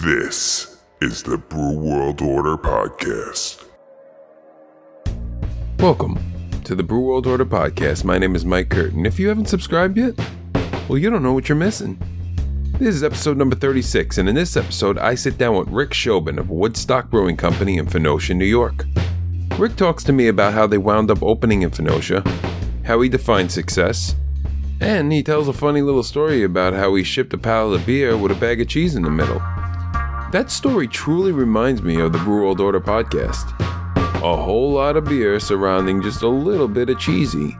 This is the Brew World Order Podcast. Welcome to the Brew World Order Podcast. My name is Mike Curtin. If you haven't subscribed yet, well, you don't know what you're missing. This is episode number 36, and in this episode, I sit down with Rick Shobin of Woodstock Brewing Company in Phoenicia, New York. Rick talks to me about how they wound up opening in Phoenicia, how he defined success, and he tells a funny little story about how he shipped a pallet of beer with a bag of cheese in the middle. That story truly reminds me of the Brew World Order podcast. A whole lot of beer surrounding just a little bit of cheesy.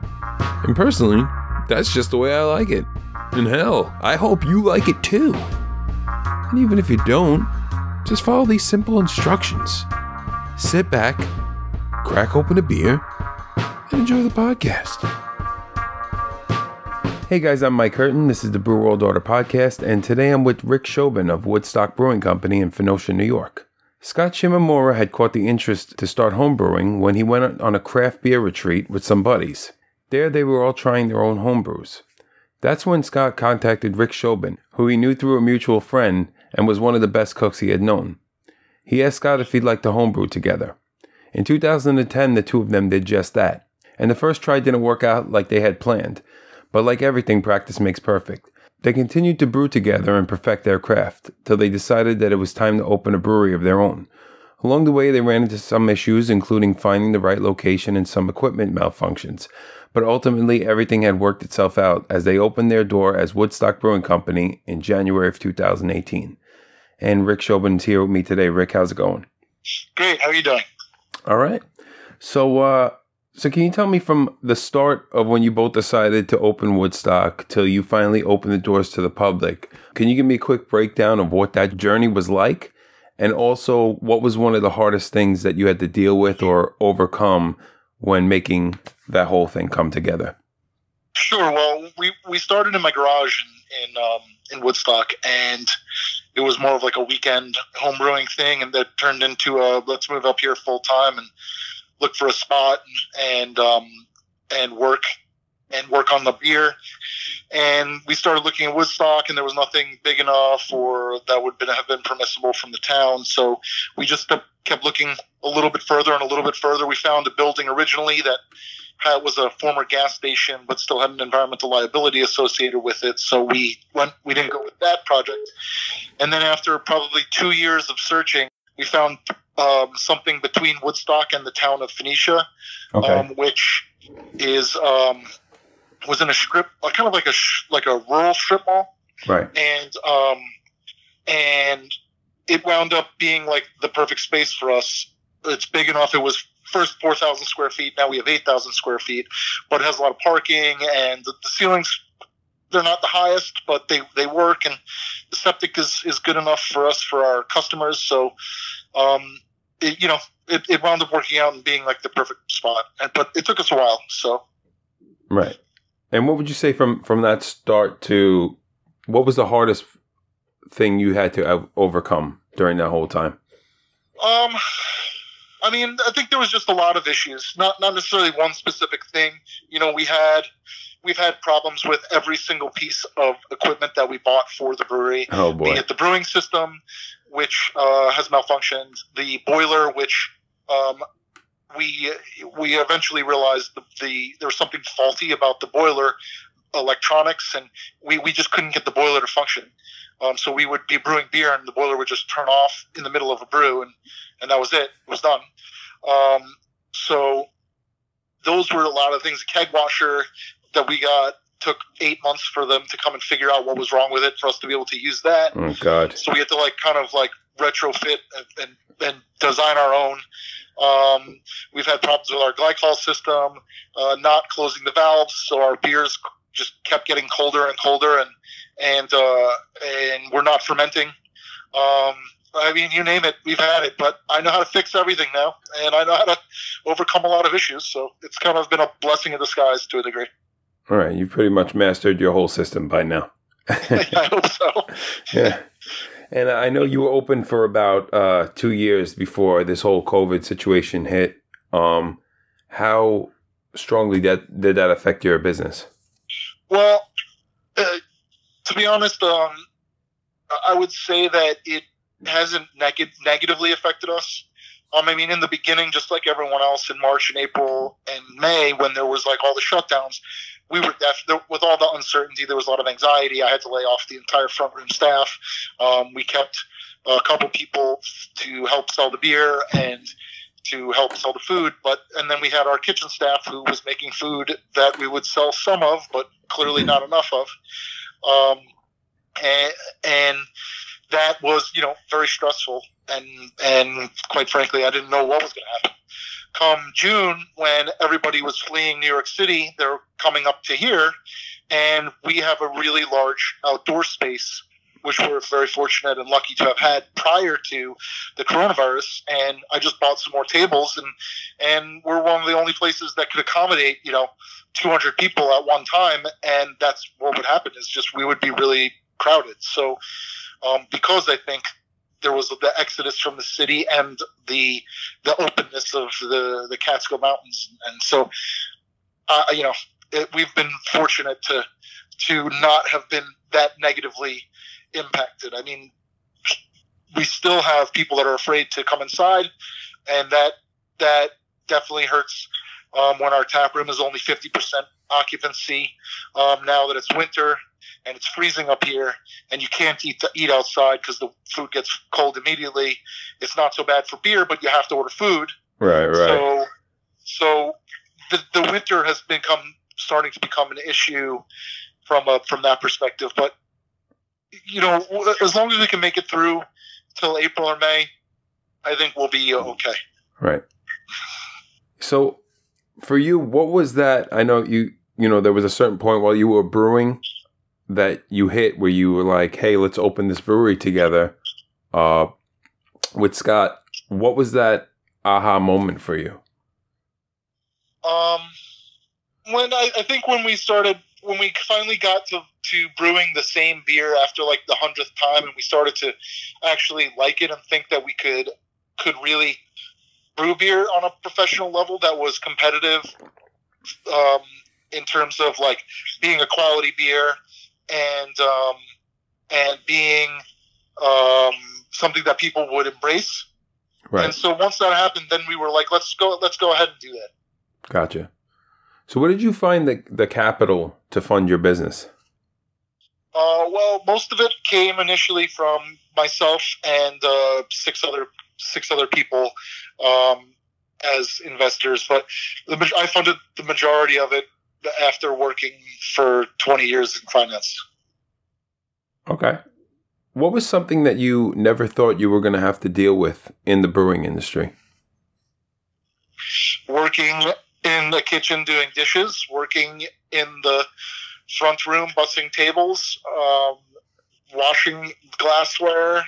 And personally, that's just the way I like it. And hell, I hope you like it too. And even if you don't, just follow these simple instructions. Sit back, crack open a beer, and enjoy the podcast. Hey guys, I'm Mike Curtin. This is the Brew World Order podcast, and today I'm with Rick Shobin of Woodstock Brewing Company in Phoenicia, New York. Scott Shimamura had caught the interest to start homebrewing when he went on a craft beer retreat with some buddies. There, they were all trying their own homebrews. That's when Scott contacted Rick Shobin, who he knew through a mutual friend and was one of the best cooks he had known. He asked Scott if he'd like to homebrew together. In 2010, the two of them did just that, and the first try didn't work out like they had planned, but like everything, practice makes perfect. They continued to brew together and perfect their craft, till they decided that it was time to open a brewery of their own. Along the way, they ran into some issues, including finding the right location and some equipment malfunctions. But ultimately, everything had worked itself out as they opened their door as Woodstock Brewing Company in January of 2018. And Rick Shobin's here with me today. Rick, how's it going? Great. How are you doing? All right. So, uh, so can you tell me from the start of when you both decided to open Woodstock till you finally opened the doors to the public? Can you give me a quick breakdown of what that journey was like? And also, what was one of the hardest things that you had to deal with or overcome when making that whole thing come together? Sure. Well, we, we started in my garage in in, um, in Woodstock, and it was more of like a weekend homebrewing thing, and that turned into a let's move up here full time and look for a spot and um, and work and work on the beer. And we started looking at Woodstock, and there was nothing big enough or that would been, have been permissible from the town. So we just kept looking a little bit further and a little bit further. We found a building originally that had, was a former gas station, but still had an environmental liability associated with it. So we went. We didn't go with that project. And then after probably two years of searching, we found um, something between Woodstock and the town of Phoenicia, Okay. um, which is um, was in a strip, uh, kind of like a sh- like a rural strip mall, right. and um, and it wound up being like the perfect space for us. It's big enough. It was first four thousand square feet. Now we have eight thousand square feet, but it has a lot of parking and the, the ceilings. They're not the highest, but they, they work, and the septic is, is good enough for us for our customers. So, um, it, you know, it, it wound up working out and being like the perfect spot. And, but it took us a while. So, Right. And what would you say from from that start to what was the hardest thing you had to overcome during that whole time? Um, I mean, I think there was just a lot of issues. Not not necessarily one specific thing. You know, we had we've had problems with every single piece of equipment that we bought for the brewery. Oh Be boy. it the brewing system, which uh, has malfunctioned, the boiler, which um, we we eventually realized the, the there was something faulty about the boiler electronics, and we, we just couldn't get the boiler to function. Um, so we would be brewing beer, and the boiler would just turn off in the middle of a brew, and and that was it. It was done. Um, so those were a lot of things. The keg washer that we got took eight months for them to come and figure out what was wrong with it for us to be able to use that. Oh god. So we had to like kind of like retrofit and, and, and design our own. Um, we've had problems with our glycol system, uh, not closing the valves, so our beers just kept getting colder and colder, and and uh, and we're not fermenting. Um, I mean, you name it, we've had it. But I know how to fix everything now, and I know how to overcome a lot of issues. So it's kind of been a blessing in disguise to a degree. All right, you've pretty much mastered your whole system by now. I hope so. yeah. And I know you were open for about uh, two years before this whole COVID situation hit. Um, how strongly that did that affect your business? Well, uh, to be honest, um, I would say that it hasn't neg- negatively affected us. Um, I mean, in the beginning, just like everyone else in March and April and May, when there was like all the shutdowns, we were def- with all the uncertainty. There was a lot of anxiety. I had to lay off the entire front room staff. Um, we kept a couple people to help sell the beer and to help sell the food. But and then we had our kitchen staff who was making food that we would sell some of, but clearly not enough of. Um, and, and that was you know very stressful and and quite frankly I didn't know what was going to happen. Come June, when everybody was fleeing New York City, they're coming up to here, and we have a really large outdoor space which we're very fortunate and lucky to have had prior to the coronavirus. And I just bought some more tables, and and we're one of the only places that could accommodate you know 200 people at one time, and that's what would happen is just we would be really crowded. So um, because I think there was the exodus from the city and the the openness of the the Catskill Mountains, and so uh, you know it, we've been fortunate to to not have been that negatively impacted. I mean, we still have people that are afraid to come inside, and that that definitely hurts um, when our tap room is only fifty percent occupancy. Um, now that it's winter and it's freezing up here, and you can't eat eat outside because the food gets cold immediately. It's not so bad for beer, but you have to order food. Right, right. So, so the the winter has become starting to become an issue from a from that perspective. But you know, as long as we can make it through till April or May, I think we'll be uh, okay. Right. So, for you, what was that? I know you. You know, there was a certain point while you were brewing that you hit where you were like, "Hey, let's open this brewery together." Uh, with Scott, what was that aha moment for you? Um, when I, I think when we started when we finally got to, to brewing the same beer after like the hundredth time and we started to actually like it and think that we could could really brew beer on a professional level that was competitive um, in terms of like being a quality beer and um, and being um, something that people would embrace. Right. And so once that happened, then we were like, let's go, let's go ahead and do that. Gotcha. So, where did you find the, the capital to fund your business? Uh, well, most of it came initially from myself and uh, six other six other people um, as investors, but the, I funded the majority of it after working for twenty years in finance. Okay. What was something that you never thought you were going to have to deal with in the brewing industry? Working in the kitchen doing dishes, working in the front room bussing tables, um, washing glassware,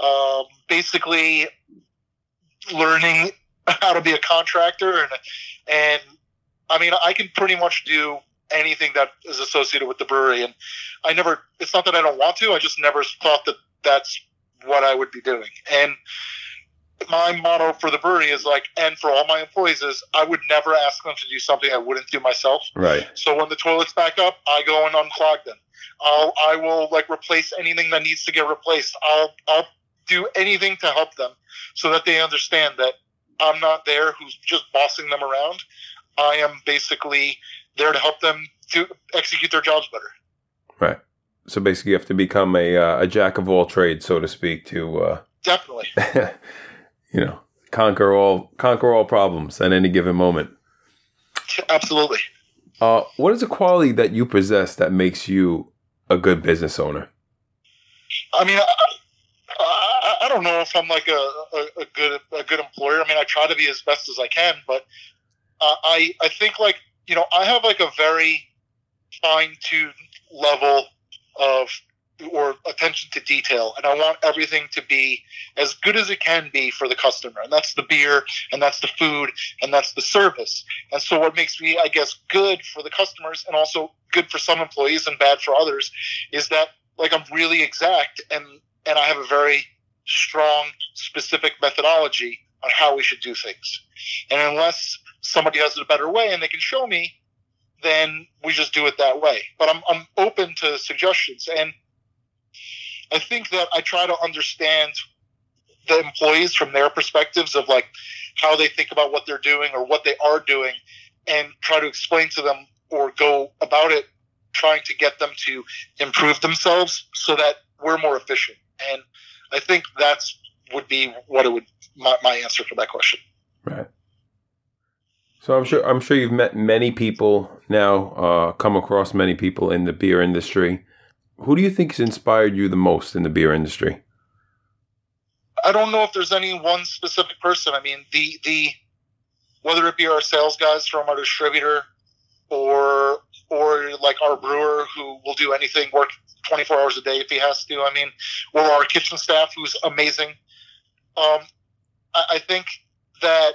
um, basically learning how to be a contractor and and I mean I can pretty much do anything that is associated with the brewery and I never it's not that I don't want to I just never thought that that's what I would be doing and my motto for the brewery is like, and for all my employees is, I would never ask them to do something I wouldn't do myself. Right. So when the toilets back up, I go and unclog them. I'll, I will like replace anything that needs to get replaced. I'll, I'll do anything to help them so that they understand that I'm not there who's just bossing them around. I am basically there to help them to execute their jobs better. Right. So basically, you have to become a uh, a jack of all trades, so to speak, to uh... definitely. you know, conquer all conquer all problems at any given moment. Absolutely. Uh, what is a quality that you possess that makes you a good business owner? I mean, I, I, I don't know if I'm like a, a, a, good a good employer. I mean, I try to be as best as I can, but uh, I I think like you know I have like a very fine tuned level of or attention to detail and i want everything to be as good as it can be for the customer and that's the beer and that's the food and that's the service. And so what makes me i guess good for the customers and also good for some employees and bad for others is that like i'm really exact and and i have a very strong specific methodology on how we should do things. And unless somebody has a better way and they can show me then we just do it that way. But i'm, I'm open to suggestions. And I think that I try to understand the employees from their perspectives of like how they think about what they're doing or what they are doing and try to explain to them or go about it trying to get them to improve themselves so that we're more efficient. And i think that's would be what it would my, my answer for that question. Right. So I'm sure I'm sure you've met many people now, uh, come across many people in the beer industry. Who do you think has inspired you the most in the beer industry? I don't know if there's any one specific person. I mean, the the whether it be our sales guys from our distributor or or like our brewer who will do anything, work 24 hours a day if he has to. I mean, or our kitchen staff who's amazing. Um, I, I think that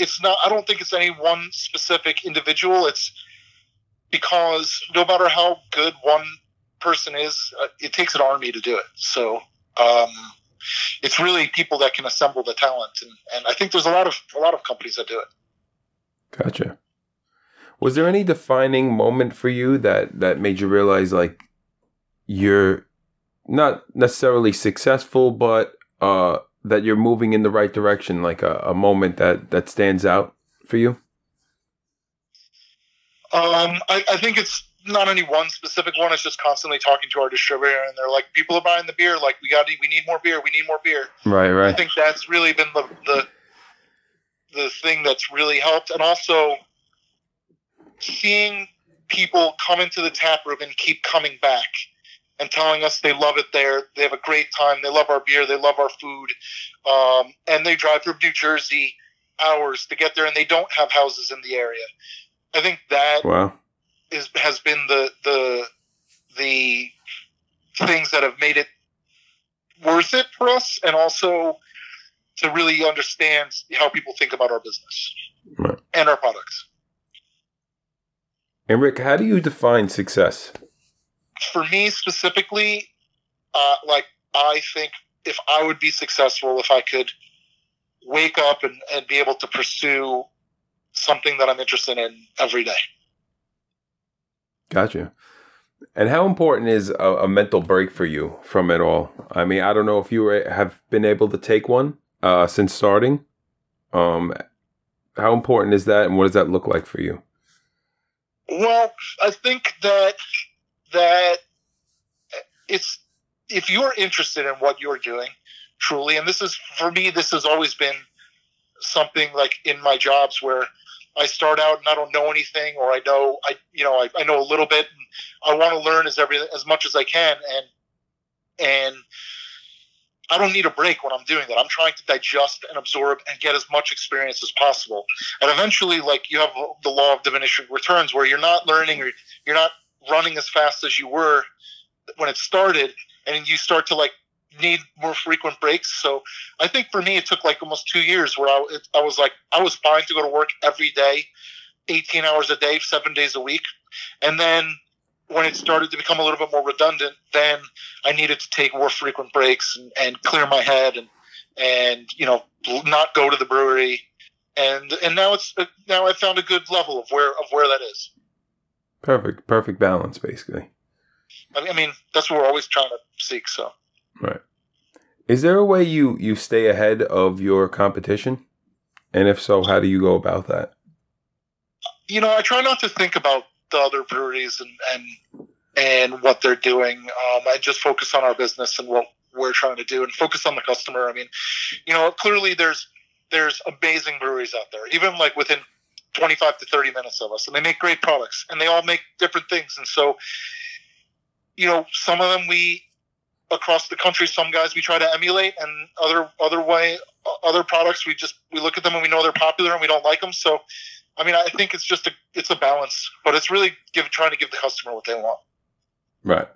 it's not. I don't think it's any one specific individual. It's because no matter how good one person is, uh, it takes an army to do it. So um, it's really people that can assemble the talent, and, and I think there's a lot of a lot of companies that do it. Gotcha. Was there any defining moment for you that that made you realize like you're not necessarily successful, but uh, that you're moving in the right direction? Like a, a moment that that stands out for you? Um, I, I think it's not any one specific one. It's just constantly talking to our distributor, and they're like, "People are buying the beer. Like, we got, we need more beer. We need more beer." Right, right. I think that's really been the the the thing that's really helped, and also seeing people come into the tap room and keep coming back and telling us they love it there. They have a great time. They love our beer. They love our food, um, and they drive from New Jersey hours to get there, and they don't have houses in the area. I think that Wow. is has been the the the things that have made it worth it for us, and also to really understand how people think about our business Right. and our products. And Rick, how do you define success? For me specifically, uh, like I think if I would be successful, if I could wake up and, and be able to pursue something that I'm interested in every day. Gotcha. And how important is a, a mental break for you from it all? I mean, I don't know if you were, have been able to take one uh, since starting. Um, how important is that, and what does that look like for you? Well, I think that that it's if you're interested in what you're doing truly, and this is for me, this has always been something like in my jobs where I start out and I don't know anything, or I know I you know I, I know a little bit, and I want to learn as every as much as I can, and and I don't need a break when I'm doing that. I'm trying to digest and absorb and get as much experience as possible. And eventually, like you have the law of diminishing returns, where you're not learning or you're not running as fast as you were when it started, and you start to like need more frequent breaks. So I think for me, it took like almost two years where I, it, I was like, I was fine to go to work every day, 18 hours a day, seven days a week. And then when it started to become a little bit more redundant, then I needed to take more frequent breaks and, and clear my head and, and, you know, not go to the brewery. And, and now it's, now I found a good level of where, of where that is. Perfect, perfect balance, basically. I mean, I mean, that's what we're always trying to seek. So. Right. Is there a way you you stay ahead of your competition? And if so, how do you go about that? You know, I try not to think about the other breweries and and and what they're doing. Um, I just focus on our business and what we're trying to do, and focus on the customer. I mean, you know, clearly there's there's amazing breweries out there, even like within 25 to 30 minutes of us, and they make great products, and they all make different things. And so, you know, some of them we across the country, some guys we try to emulate, and other other way other products we just we look at them and we know they're popular and we don't like them. So, I mean, I think it's just a it's a balance, but it's really give trying to give the customer what they want. Right.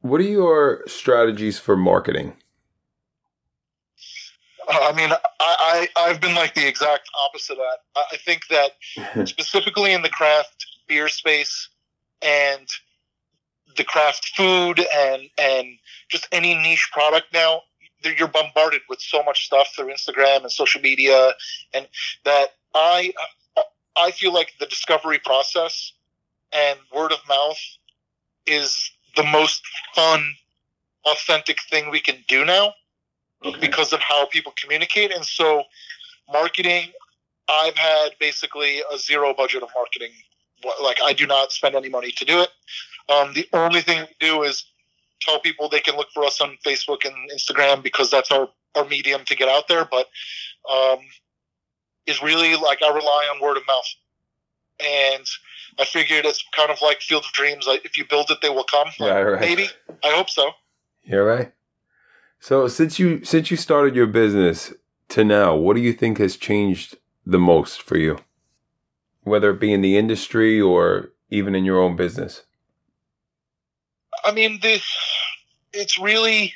What are your strategies for marketing? I mean, I, I I've been like the exact opposite of that. I, I think that specifically in the craft beer space and the craft food and and just any niche product now you're bombarded with so much stuff through Instagram and social media and that I I feel like the discovery process and word of mouth is the most fun authentic thing we can do now Okay. because of how people communicate. And so, marketing, I've had basically a zero budget of marketing. Like, I do not spend any money to do it. Um, the only thing we do is tell people they can look for us on Facebook and Instagram because that's our, our medium to get out there. But um, is really like I rely on word of mouth. And I figured it's kind of like Field of Dreams. Like, if you build it, they will come. Right. Maybe. I hope so. You're right. So since you since you started your business to now, what do you think has changed the most for you? Whether it be in the industry or even in your own business. I mean, this it's really.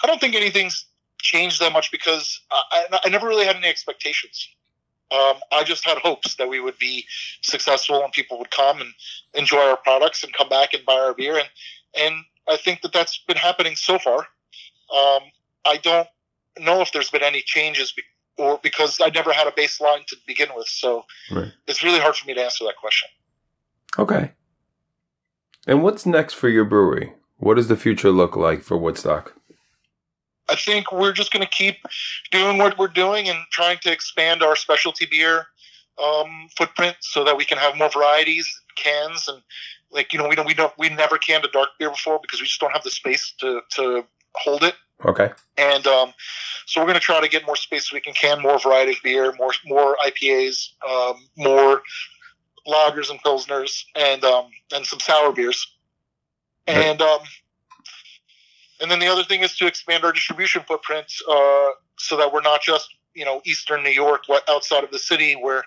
I don't think anything's changed that much because I, I, I never really had any expectations. Um, I just had hopes that we would be successful and people would come and enjoy our products and come back and buy our beer, and and I think that that's been happening so far. Um, I don't know if there's been any changes, be- or because I never had a baseline to begin with, so Right. it's really hard for me to answer that question. Okay. And what's next for your brewery? What does the future look like for Woodstock? I think we're just going to keep doing what we're doing and trying to expand our specialty beer um, footprint so that we can have more varieties, cans, and like you know we don't we don't we never canned a dark beer before because we just don't have the space to to hold it. Okay. And um, so we're going to try to get more space so we can can more variety of beer, more more IPAs, um, more lagers and pilsners, and um, and some sour beers. And um, and then the other thing is to expand our distribution footprint uh, so that we're not just you know Eastern New York, what outside of the city, where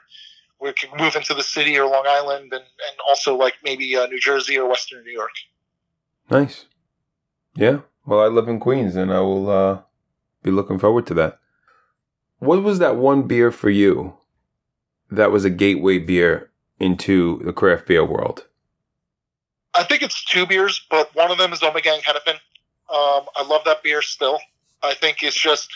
we can move into the city or Long Island, and and also like maybe uh, New Jersey or Western New York. Nice. Yeah. Well, I live in Queens and I will uh, be looking forward to that. What was that one beer for you that was a gateway beer into the craft beer world? I think it's two beers, but one of them is Omegang Hennepin. Um, I love that beer still. I think it's just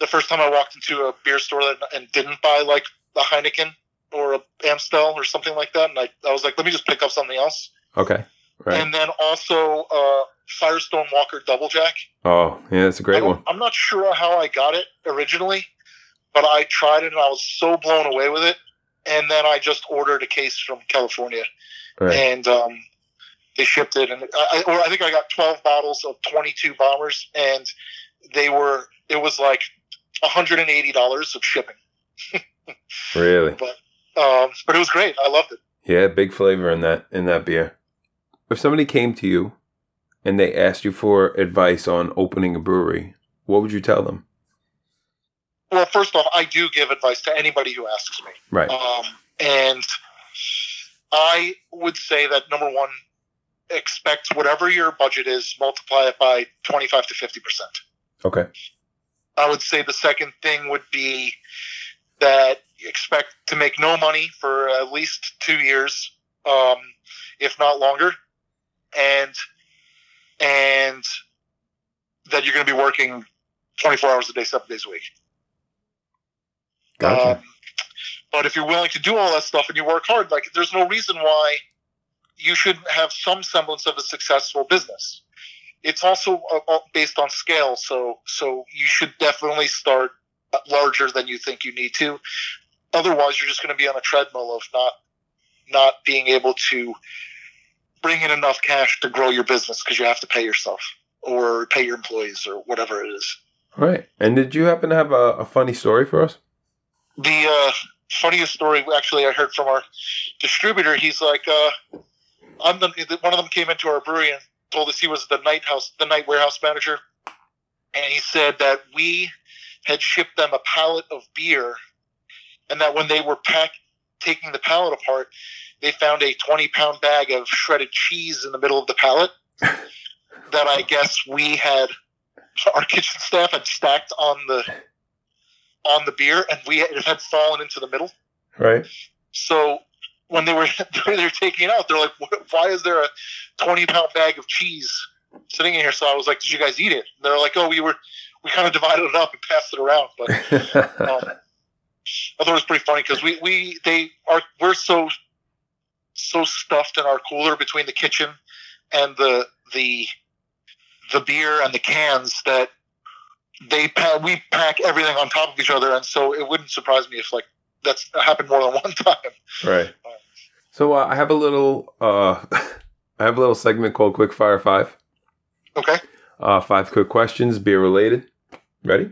the first time I walked into a beer store that, and didn't buy like a Heineken or a Amstel or something like that, and I, I was like, let me just pick up something else. Okay. Right. And then also uh, Firestone Walker Double Jack. oh, yeah, that's a great one. I'm not sure how I got it originally, but I tried it and I was so blown away with it. And then I just ordered a case from California Right. and um, they shipped it. And I, or I think I got 12 bottles of 22 bombers, and they were it was like 180 dollars of shipping. Really? Um, but it was great. I loved it. Yeah, big flavor in that in that beer. If somebody came to you and they asked you for advice on opening a brewery, what would you tell them? Well, first off, I do give advice to anybody who asks me. Right. Um, and I would say that number one, expect whatever your budget is, multiply it by 25 to 50%. Okay. I would say the second thing would be that expect to make no money for at least two years, um, if not longer, and and that you're going to be working 24 hours a day, seven days a week. Gotcha. Um, but if you're willing to do all that stuff and you work hard, like there's no reason why you shouldn't have some semblance of a successful business. It's also uh, based on scale, so so you should definitely start larger than you think you need to. Otherwise, you're just going to be on a treadmill of not not being able to bring in enough cash to grow your business because you have to pay yourself or pay your employees or whatever it is. All right. And did you happen to have a, a funny story for us? the uh, funniest story actually I heard from our distributor. He's like, uh, I'm the one of them came into our brewery and told us he was the night house, the night warehouse manager, and he said that we had shipped them a pallet of beer, and that when they were pack taking the pallet apart, they found a 20 pound bag of shredded cheese in the middle of the pallet that I guess we had our kitchen staff had stacked on the on the beer, and we it had fallen into the middle. Right. So when they were they were taking it out, they're like, "Why is there a twenty pound bag of cheese sitting in here?" So I was like, "Did you guys eat it?" And they're like, "Oh, we were we kind of divided it up and passed it around." But um, I thought it was pretty funny because we we they are we're so so stuffed in our cooler between the kitchen and the the the beer and the cans that they pa- we pack everything on top of each other, and so it wouldn't surprise me if like that's happened more than one time. Right. So uh, I have a little uh, I have a little segment called Quick Fire Five. Okay, Uh, five quick questions, beer related. Ready?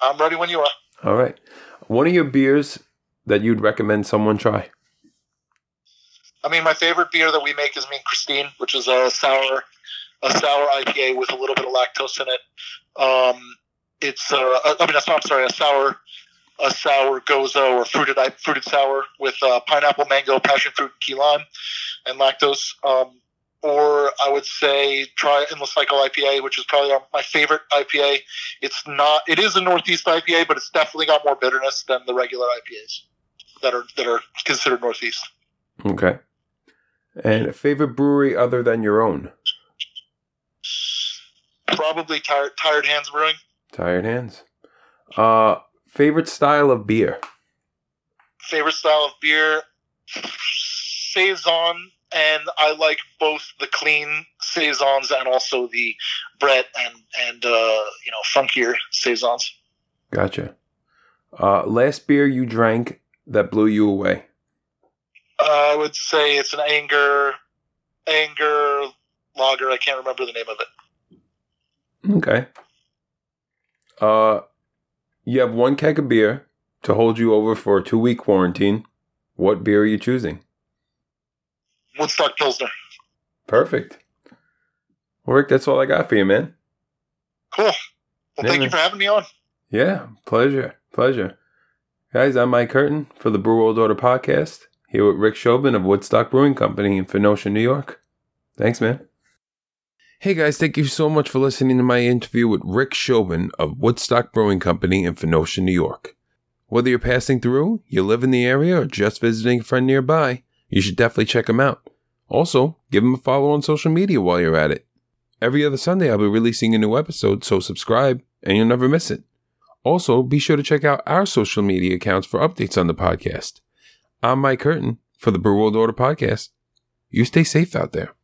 I'm ready when you are. All right. One of your beers that you'd recommend someone try. I mean, my favorite beer that we make is Mean Christine, which is a sour, a sour IPA with a little bit of lactose in it. Um, it's, uh, I mean, I'm sorry, a sour, a sour gose or fruited fruited sour with uh, pineapple, mango, passion fruit, and key lime, and lactose. Um, or I would say try Endless Cycle IPA, which is probably my favorite IPA. It's not, it is a Northeast IPA, but it's definitely got more bitterness than the regular IPAs that are that are considered Northeast. Okay. And a favorite brewery other than your own? Probably tired tired hands brewing. Tired Hands. Uh, favorite style of beer? Favorite style of beer, saison, and I like both the clean saisons and also the Brett and and uh, you know funkier saisons. Gotcha. Uh, last beer you drank that blew you away? Uh, I would say it's an anger anger lager. I can't remember the name of it. Okay. Uh, you have one keg of beer to hold you over for a two week quarantine. What beer are you choosing? Woodstock Pilsner. Perfect. Well, Rick, that's all I got for you, man. Cool. Well, Yeah, thank man. you for having me on. Yeah, pleasure, pleasure. Guys, I'm Mike Curtin for the Brew World Order podcast, here with Rick Shobin of Woodstock Brewing Company in Phoenicia, New York. Thanks, man. Hey guys, thank you so much for listening to my interview with Rick Shobin of Woodstock Brewing Company in Phoenicia, New York. Whether you're passing through, you live in the area, or just visiting a friend nearby, you should definitely check him out. Also, give him a follow on social media while you're at it. Every other Sunday, I'll be releasing a new episode, so subscribe and you'll never miss it. Also, be sure to check out our social media accounts for updates on the podcast. I'm Mike Curtin for the Brew World Order podcast. You stay safe out there.